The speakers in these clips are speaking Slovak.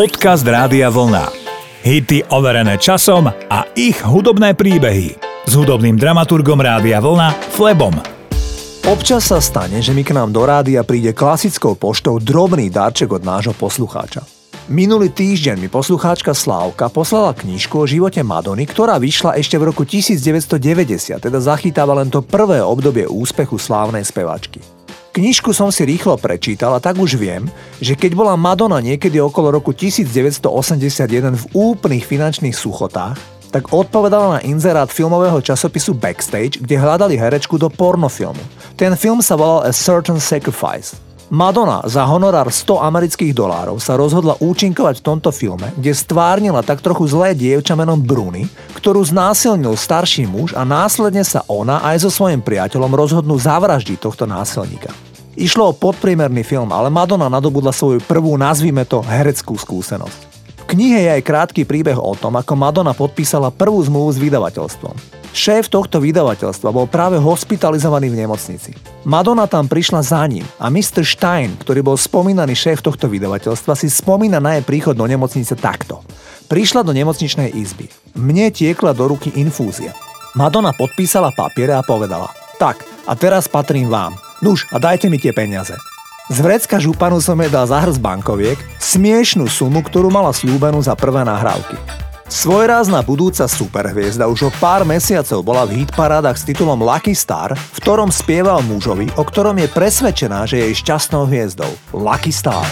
Podcast Rádia Vlna. Hity overené časom a ich hudobné príbehy. S hudobným dramaturgom Rádia Vlna Flebom. Občas sa stane, že mi k nám do rádia príde klasickou poštou drobný darček od nášho poslucháča. Minulý týždeň mi poslucháčka Slávka poslala knižku o živote Madony, ktorá vyšla ešte v roku 1990, teda zachytáva len to prvé obdobie úspechu slávnej spevačky. Knižku som si rýchlo prečítal a tak už viem, že keď bola Madonna niekedy okolo roku 1981 v úplných finančných suchotách, tak odpovedala na inzerát filmového časopisu Backstage, kde hľadali herečku do pornofilmu. Ten film sa volal A Certain Sacrifice. Madonna za honorár 100 amerických dolárov sa rozhodla účinkovať v tomto filme, kde stvárnila tak trochu zlé dievča menom Bruny, ktorú znásilnil starší muž a následne sa ona aj so svojím priateľom rozhodnú zavraždiť tohto násilníka. Išlo o podpriemerný film, ale Madonna nadobudla svoju prvú, nazvime to, hereckú skúsenosť. Knihe je aj krátky príbeh o tom, ako Madonna podpísala prvú zmluvu s vydavateľstvom. Šéf tohto vydavateľstva bol práve hospitalizovaný v nemocnici. Madonna tam prišla za ním a Mr. Stein, ktorý bol spomínaný šéf tohto vydavateľstva, si spomína na jej príchod do nemocnice takto. Prišla do nemocničnej izby. Mne tiekla do ruky infúzia. Madonna podpísala papiere a povedala Tak, a teraz patrím vám. Nuž, a dajte mi tie peniaze. Z vrecka županu som jej dal zahrz bankoviek, smiešnú sumu, ktorú mala slúbenú za prvé nahrávky. Svojrázna budúca superhviezda už o pár mesiacov bola v hitparádach s titulom Lucky Star, v ktorom spieval mužovi, o ktorom je presvedčená, že je šťastnou hviezdou. Lucky Star.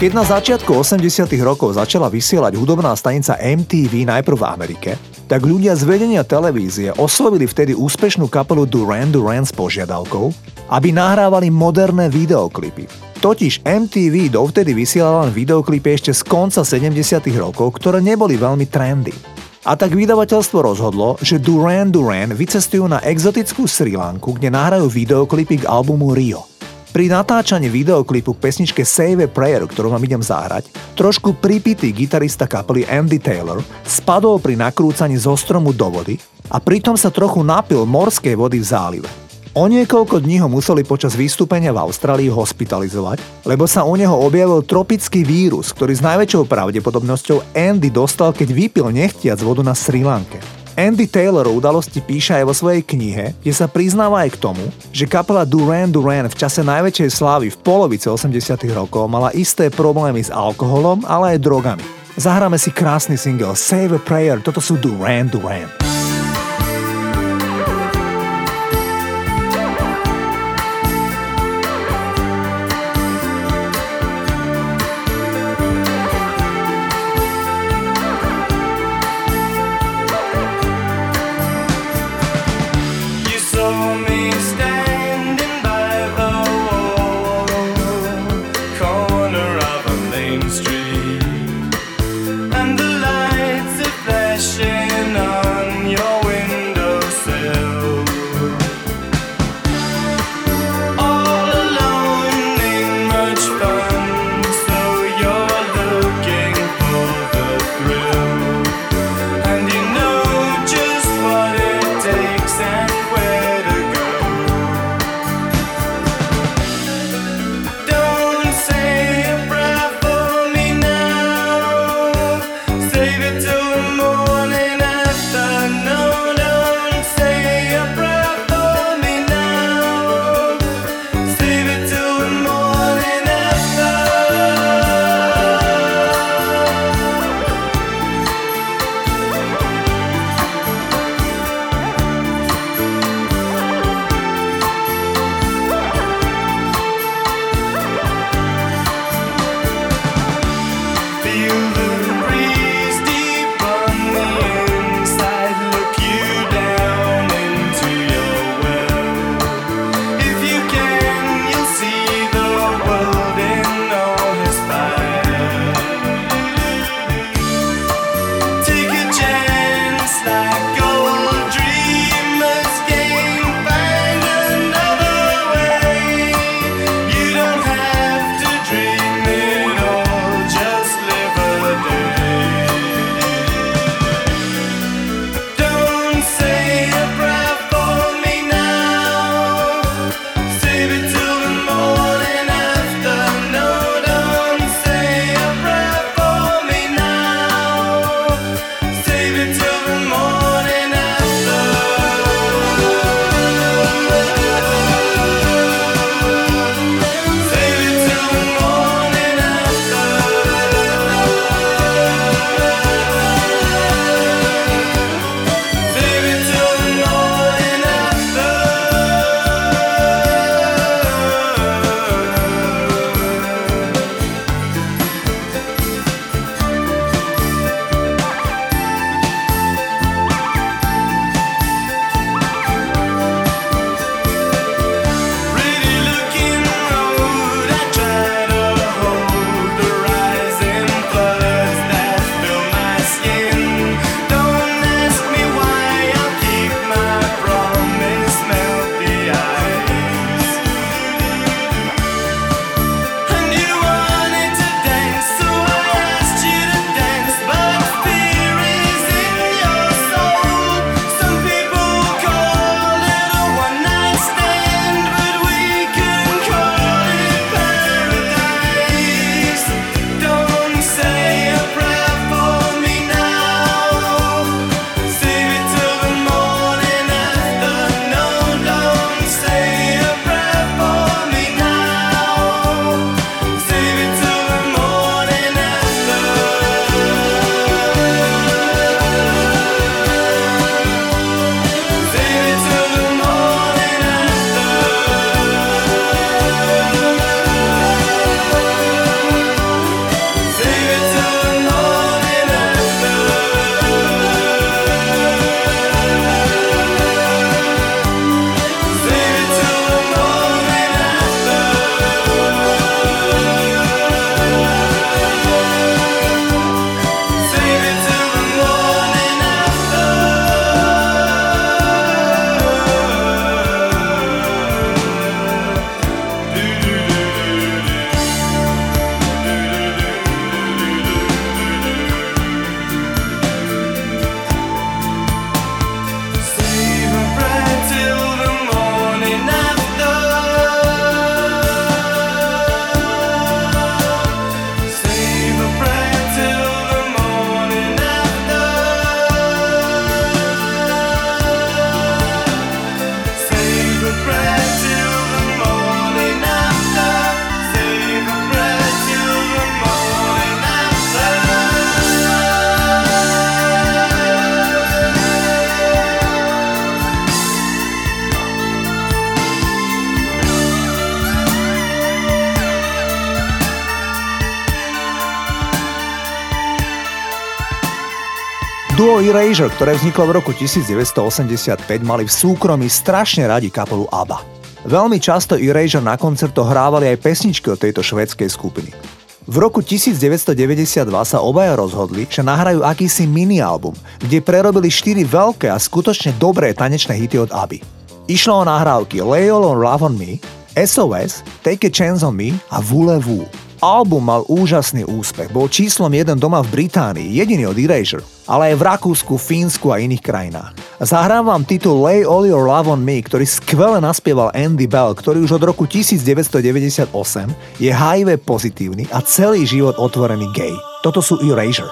Keď na začiatku 80 rokov začala vysielať hudobná stanica MTV najprv v Amerike, tak ľudia z vedenia televízie oslovili vtedy úspešnú kapelu Duran Duran s požiadavkou, aby nahrávali moderné videoklipy. Totiž MTV dovtedy vysielala len videoklipy ešte z konca 70 rokov, ktoré neboli veľmi trendy. A tak vydavateľstvo rozhodlo, že Duran Duran vycestujú na exotickú Sri Lanku, kde nahrajú videoklipy k albumu Rio. Pri natáčaní videoklipu k pesničke Save a Prayer, ktorú vám idem zahrať, trošku pripitý gitarista kapely Andy Taylor spadol pri nakrúcaní zo stromu do vody a pritom sa trochu napil morskej vody v zálive. O niekoľko dní ho museli počas vystúpenia v Austrálii hospitalizovať, lebo sa u neho objavil tropický vírus, ktorý s najväčšou pravdepodobnosťou Andy dostal, keď vypil nechtiac vodu na Sri Lanke. Andy Taylor o udalosti píše aj vo svojej knihe, kde sa priznáva aj k tomu, že kapela Duran Duran v čase najväčšej slávy v polovici 80 rokov mala isté problémy s alkoholom, ale aj drogami. Zahráme si krásny single Save a Prayer, toto sú Duran Duran. Erasure, ktoré vzniklo v roku 1985, mali v súkromí strašne radi kapelu ABBA. Veľmi často Erasure na koncertoch hrávali aj pesničky od tejto švedskej skupiny. V roku 1992 sa obaja rozhodli, že nahrajú akýsi mini-album, kde prerobili 4 veľké a skutočne dobré tanečné hity od ABBY. Išlo o nahrávky Lay All on Love on Me, SOS, Take a Chance on Me a Voulez-vous. Album mal úžasný úspech, bol číslom jeden doma v Británii, jediný od Erasure, ale aj v Rakúsku, Fínsku a iných krajinách. Zahrám vám titul Lay All Your Love on Me, ktorý skvele naspieval Andy Bell, ktorý už od roku 1998 je HIV pozitívny a celý život otvorený gay. Toto sú Erasure.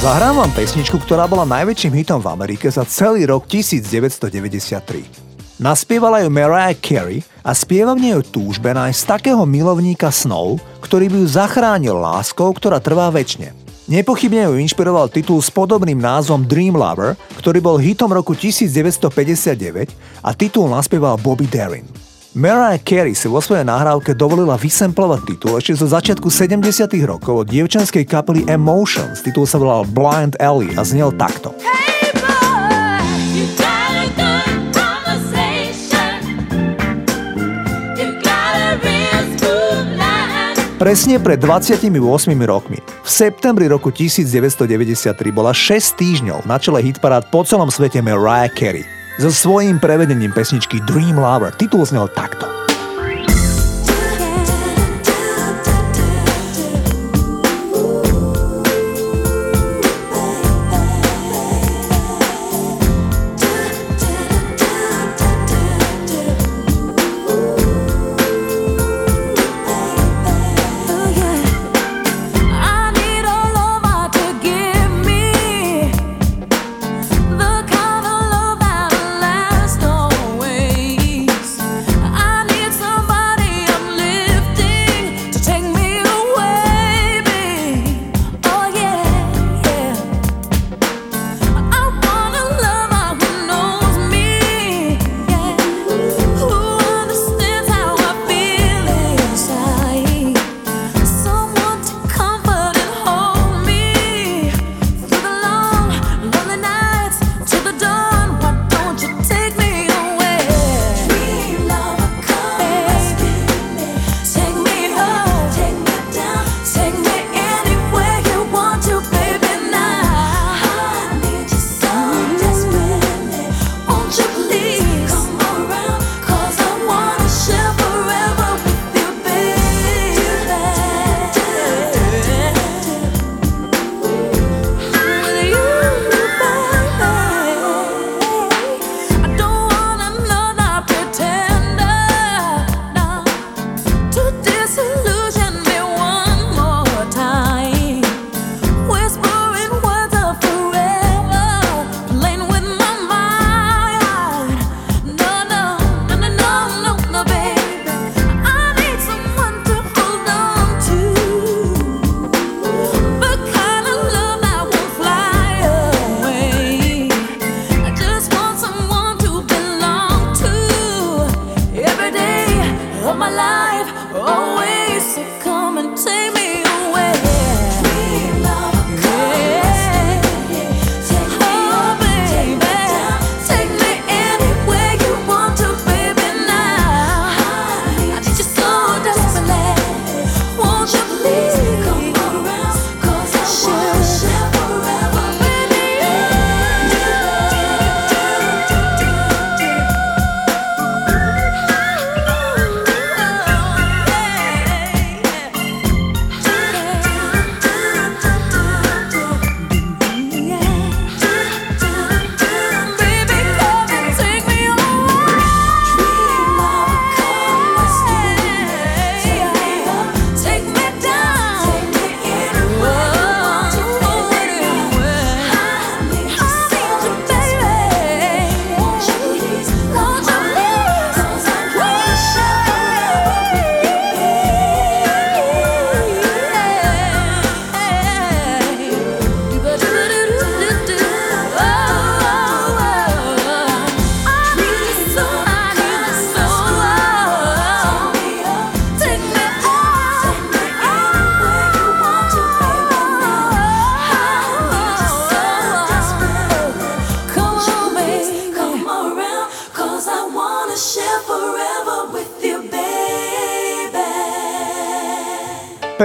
Zahrám vám pesničku, ktorá bola najväčším hitom v Amerike za celý rok 1993. Naspievala ju Mariah Carey a spieva v nej o túžbe nájsť takého milovníka snov, ktorý by ju zachránil láskou, ktorá trvá väčšine. Nepochybne ju inšpiroval titul s podobným názvom Dream Lover, ktorý bol hitom roku 1959 a titul naspieval Bobby Darin. Mariah Carey si vo svojej nahrávke dovolila vysemplovať titul ešte zo začiatku 70 rokov od dievčanskej kapely Emotions. Titul sa volal Blind Alley a znel takto. Presne pred 28 rokmi, v septembri roku 1993 bola 6 týždňov na čele hitparád po celom svete Mariah Carey so svojím prevedením pesničky Dream Lover. Titul znel takto.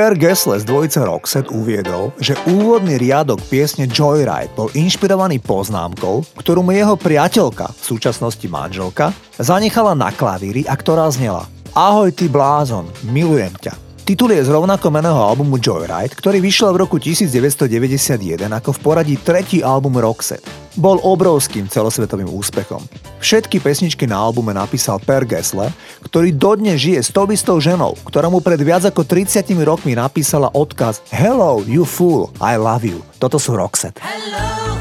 Per Gessle z dvojice Roxette uviedol, že úvodný riadok piesne Joyride bol inšpirovaný poznámkou, ktorú mu jeho priateľka, v súčasnosti manželka, zanechala na klavíri a ktorá znela Ahoj ty blázon, milujem ťa. Titul je z rovnako meného albumu Joyride, ktorý vyšiel v roku 1991 ako v poradí tretí album Roxette. Bol obrovským celosvetovým úspechom. Všetky pesničky na albume napísal Per Gessle, ktorý dodne žije s tou istou ženou, ktorá mu pred viac ako 30 rokmi napísala odkaz Hello, you fool, I love you. Toto sú Roxette. Hello,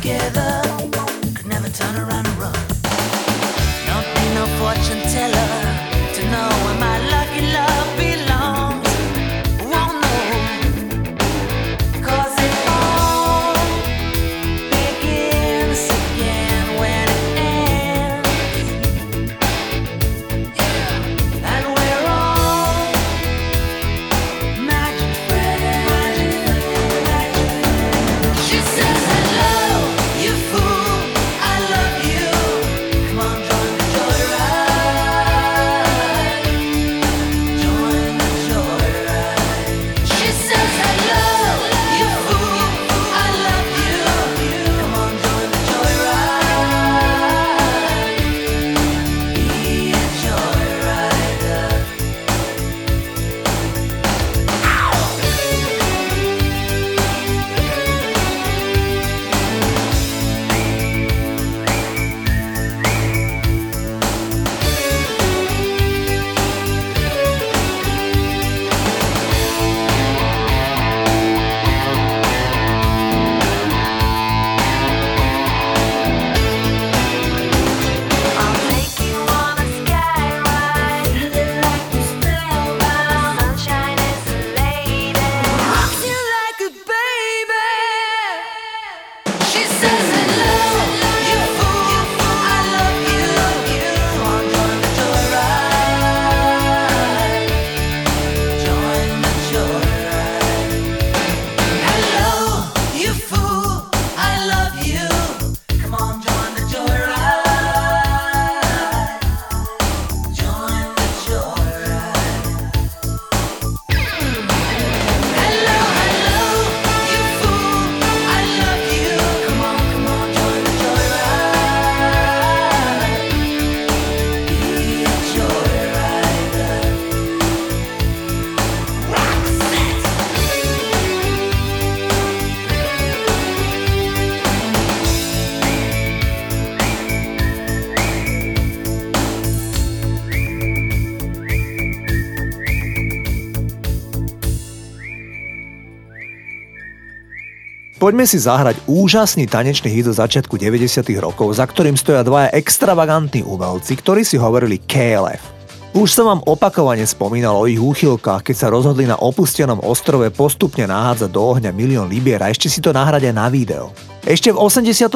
together. Poďme si zahrať úžasný tanečný hit zo začiatku 90. rokov, za ktorým stoja dvaja extravagantní umelci, ktorí si hovorili KLF. Už som vám opakovane spomínal o ich úchylkách, keď sa rozhodli na opustenom ostrove postupne nahádzať do ohňa milión libier a ešte si to nahrať na video. Ešte v 86.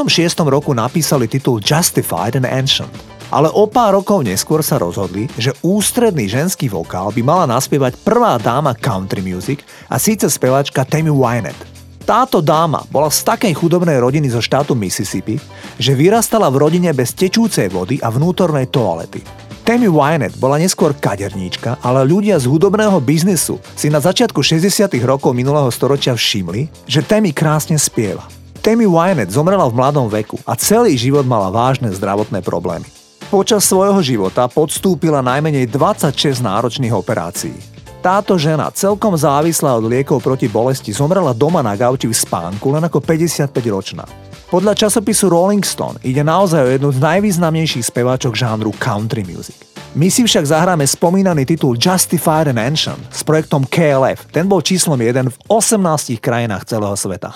roku napísali titul Justified and Ancient. Ale o pár rokov neskôr sa rozhodli, že ústredný ženský vokál by mala naspievať prvá dáma country music a síce spevačka Tammy Wynette. Táto dáma bola z takej chudobnej rodiny zo štátu Mississippi, že vyrastala v rodine bez tečúcej vody a vnútornej toalety. Tammy Wynette bola neskôr kaderníčka, ale ľudia z hudobného biznesu si na začiatku 60. rokov minulého storočia všimli, že Tammy krásne spieva. Tammy Wynette zomrela v mladom veku a celý život mala vážne zdravotné problémy. Počas svojho života podstúpila najmenej 26 náročných operácií. Táto žena, celkom závislá od liekov proti bolesti, zomrela doma na gauči v spánku len ako 55-ročná. Podľa časopisu Rolling Stone ide naozaj o jednu z najvýznamnejších speváčok žánru country music. My si však zahráme spomínaný titul Justified and Ancient s projektom KLF. Ten bol číslom 1 v 18 krajinách celého sveta.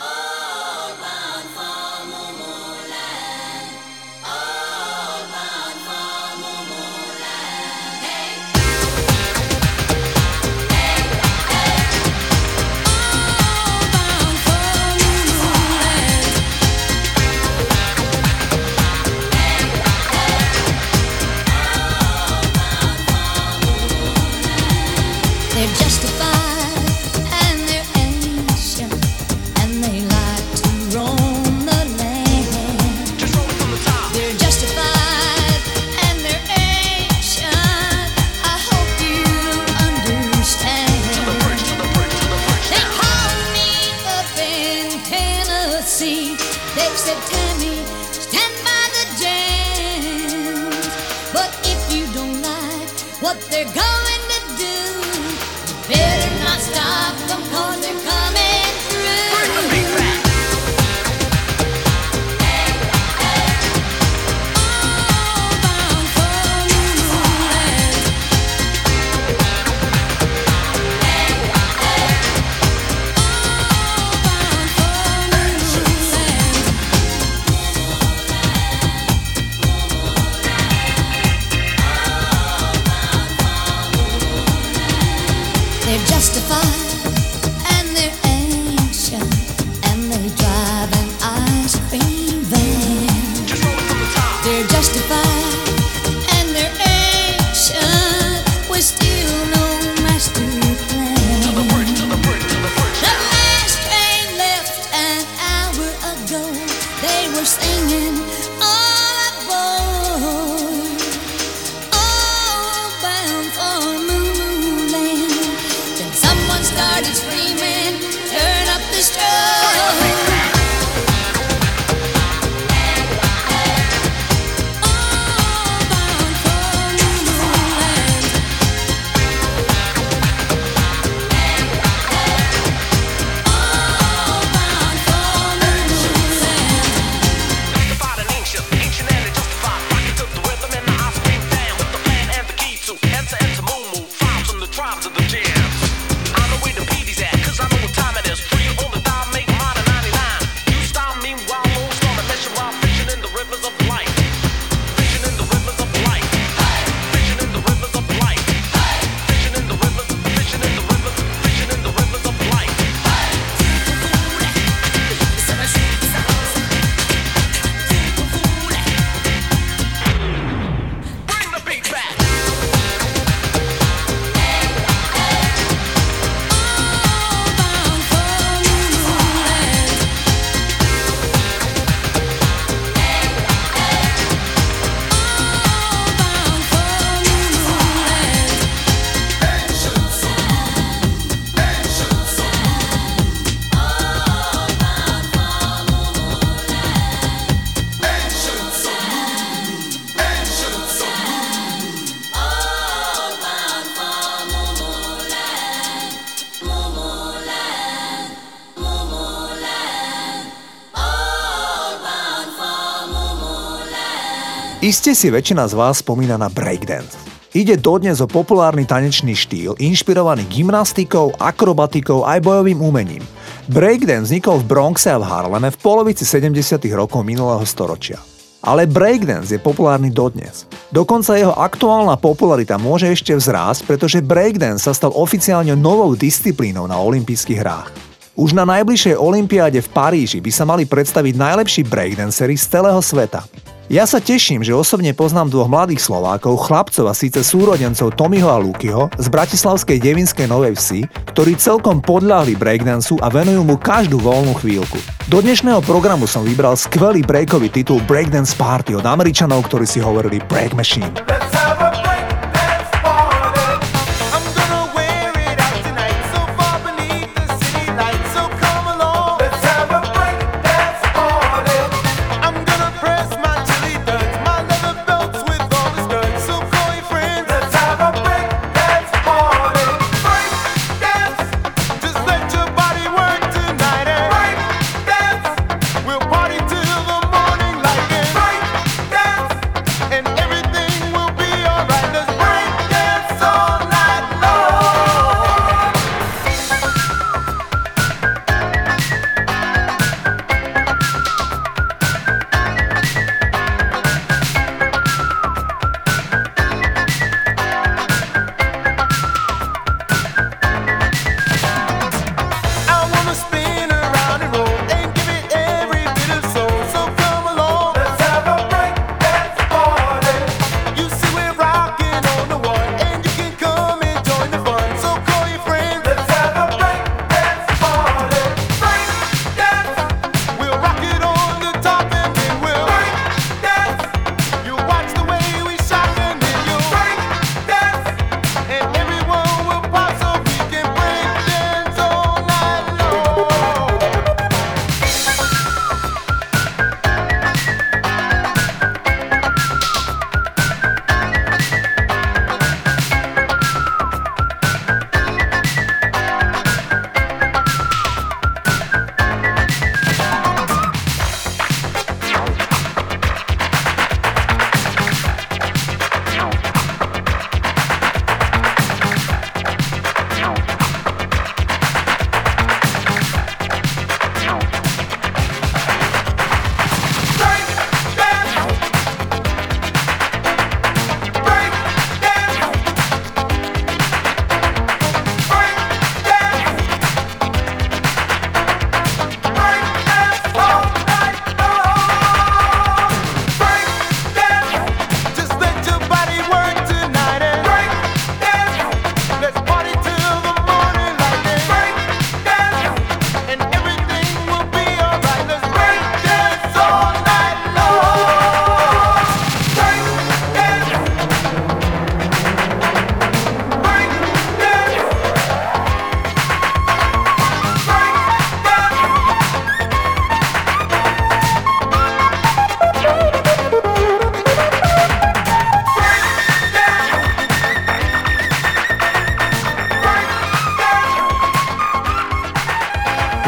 Iste si väčšina z vás spomína na breakdance. Ide dodnes o populárny tanečný štýl, inšpirovaný gymnastikou, akrobatikou aj bojovým umením. Breakdance vznikol v Bronxe a v Harleme v polovici 70. rokov minulého storočia. Ale breakdance je populárny dodnes. Dokonca jeho aktuálna popularita môže ešte vzrásť, pretože breakdance sa stal oficiálne novou disciplínou na olympijských hrách. Už na najbližšej olympiáde v Paríži by sa mali predstaviť najlepší breakdancery z celého sveta. Ja sa teším, že osobne poznám dvoch mladých Slovákov, chlapcov a síce súrodencov Tomiho a Lukyho z bratislavskej Devinskej Novej Vsi, ktorí celkom podľahli breakdanceu a venujú mu každú voľnú chvíľku. Do dnešného programu som vybral skvelý breakový titul Breakdance Party od Američanov, ktorí si hovorili Break Machine. Let's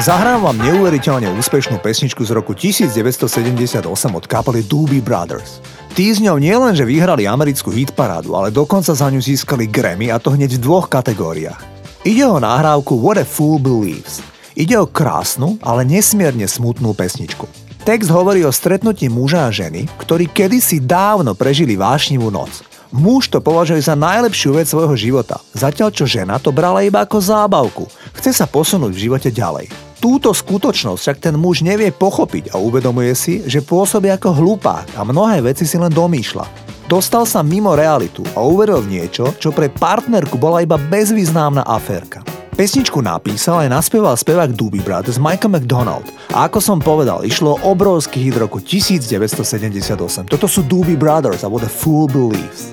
Zahrám vám neuveriteľne úspešnú pesničku z roku 1978 od kapely Doobie Brothers. Tí s ňou nielenže vyhrali americkú hitparádu, ale dokonca za ňu získali Grammy a to hneď v dvoch kategóriách. Ide o nahrávku What a Fool Believes. Ide o krásnu, ale nesmierne smutnú pesničku. Text hovorí o stretnutí muža a ženy, ktorí kedysi dávno prežili vášnivú noc. Muž to považuje za najlepšiu vec svojho života, zatiaľ čo žena to brala iba ako zábavku. Chce sa posunúť v živote ďalej. Túto skutočnosť však ten muž nevie pochopiť a uvedomuje si, že pôsobí ako hlupák a mnohé veci si len domýšľa. Dostal sa mimo realitu a uveril v niečo, čo pre partnerku bola iba bezvýznamná aférka. Pesničku napísal aj naspieval spevák Doobie Brothers Michael McDonald. A ako som povedal, išlo obrovský hit roku 1978. Toto sú Doobie Brothers a What a Fool Believes.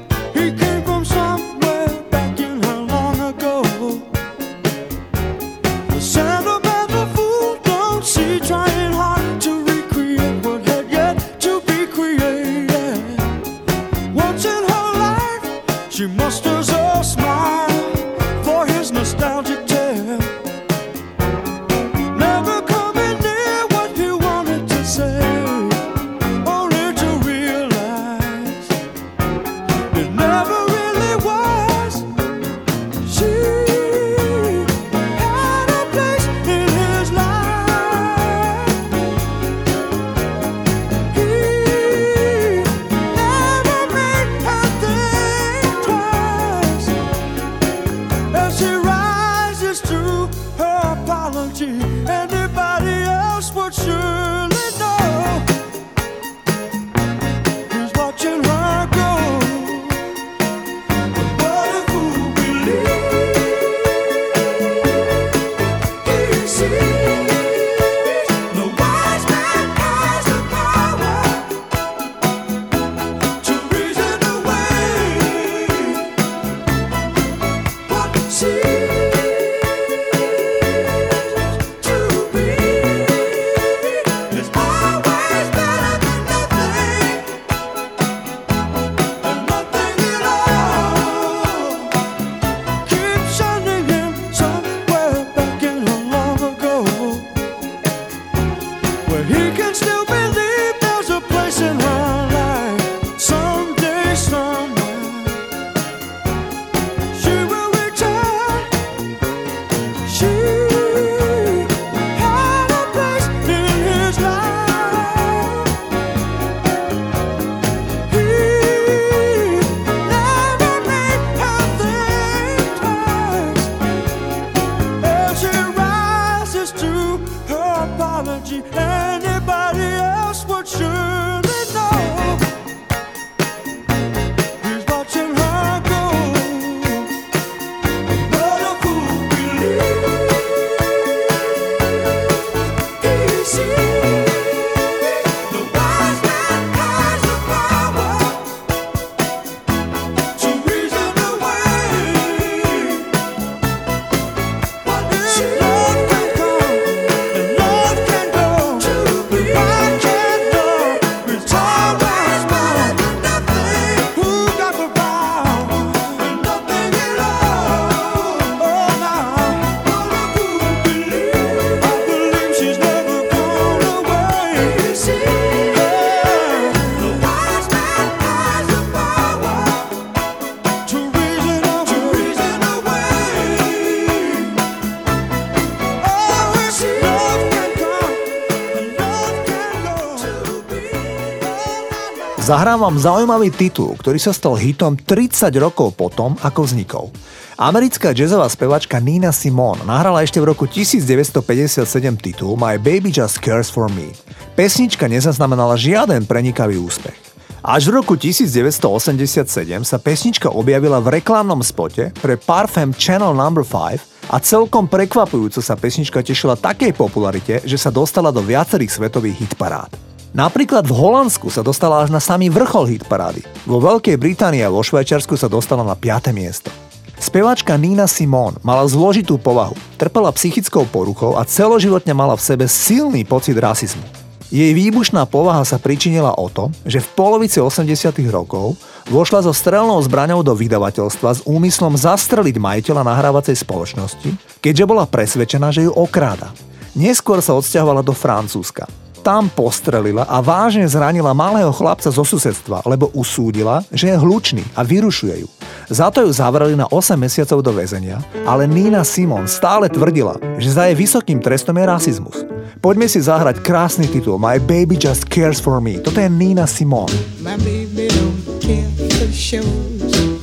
Zahrám vám zaujímavý titul, ktorý sa stal hitom 30 rokov potom, ako vznikol. Americká jazzová spevačka Nina Simone nahrala ešte v roku 1957 titul My Baby Just Cares For Me. Pesnička nezaznamenala žiaden prenikavý úspech. Až v roku 1987 sa pesnička objavila v reklamnom spote pre Parfum Channel No. 5 a celkom prekvapujúco sa pesnička tešila takej popularite, že sa dostala do viacerých svetových hitparád. Napríklad v Holandsku sa dostala až na samý vrchol hitparády. Vo Veľkej Británii a vo Švajčiarsku sa dostala na 5. miesto. Speváčka Nina Simone mala zložitú povahu, trpela psychickou poruchou a celoživotne mala v sebe silný pocit rasizmu. Jej výbušná povaha sa pričinila o to, že v polovici 80 rokov vošla so strelnou zbraňou do vydavateľstva s úmyslom zastreliť majiteľa nahrávacej spoločnosti, keďže bola presvedčená, že ju okráda. Neskôr sa odsťahovala do Francúzska. Tam postrelila a vážne zranila malého chlapca zo susedstva, lebo usúdila, že je hlučný a vyrušuje ju. Za to ju zavreli na 8 mesiacov do väzenia, ale Nina Simon stále tvrdila, že za jej vysokým trestom je rasizmus. Poďme si zahrať krásny titul My Baby Just Cares For Me. Toto je Nina Simon. My baby don't care for shows.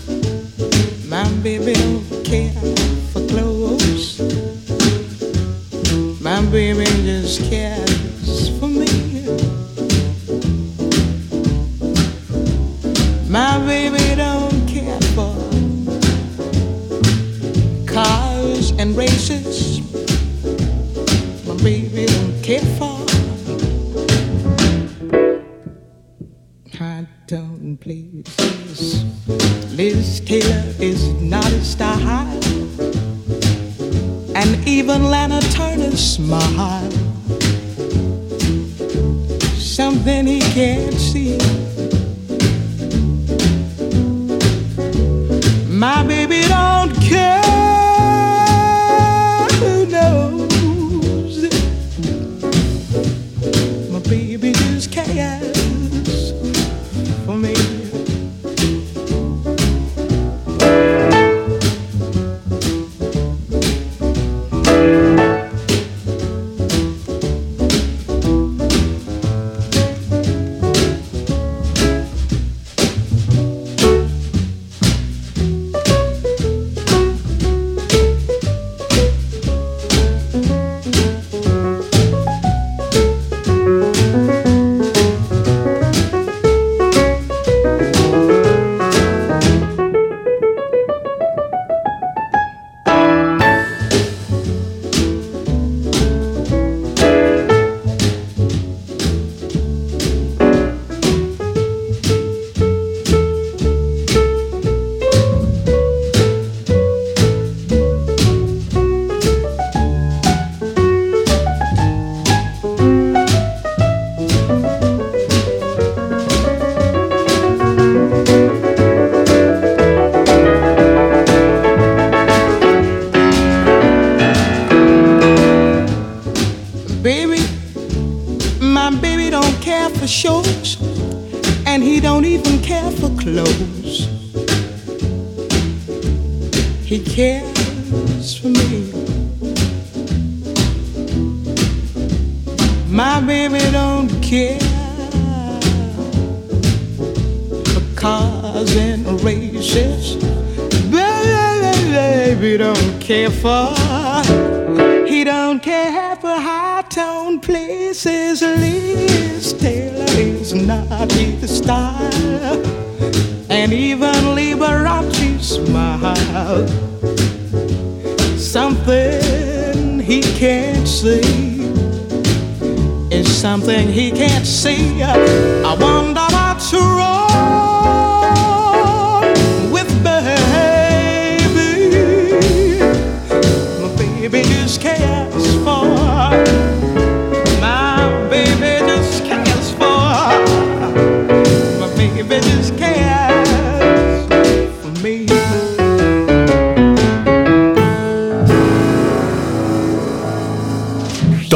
My baby don't care for clothes. My baby just cares baby don't care for cars and races. My baby don't care for. I don't please. Liz Taylor is not a style, and even Lana Turner's smile. Something he can't see. My baby don't care baby, my baby don't care for shows, and he don't even care for clothes. He cares for me. My baby don't care for cars and races. Baby, baby don't care for. He don't care. Mrs. Liz Taylor is not his style, and even Liberace smiled. Something he can't see is something he can't see. I wonder what's wrong.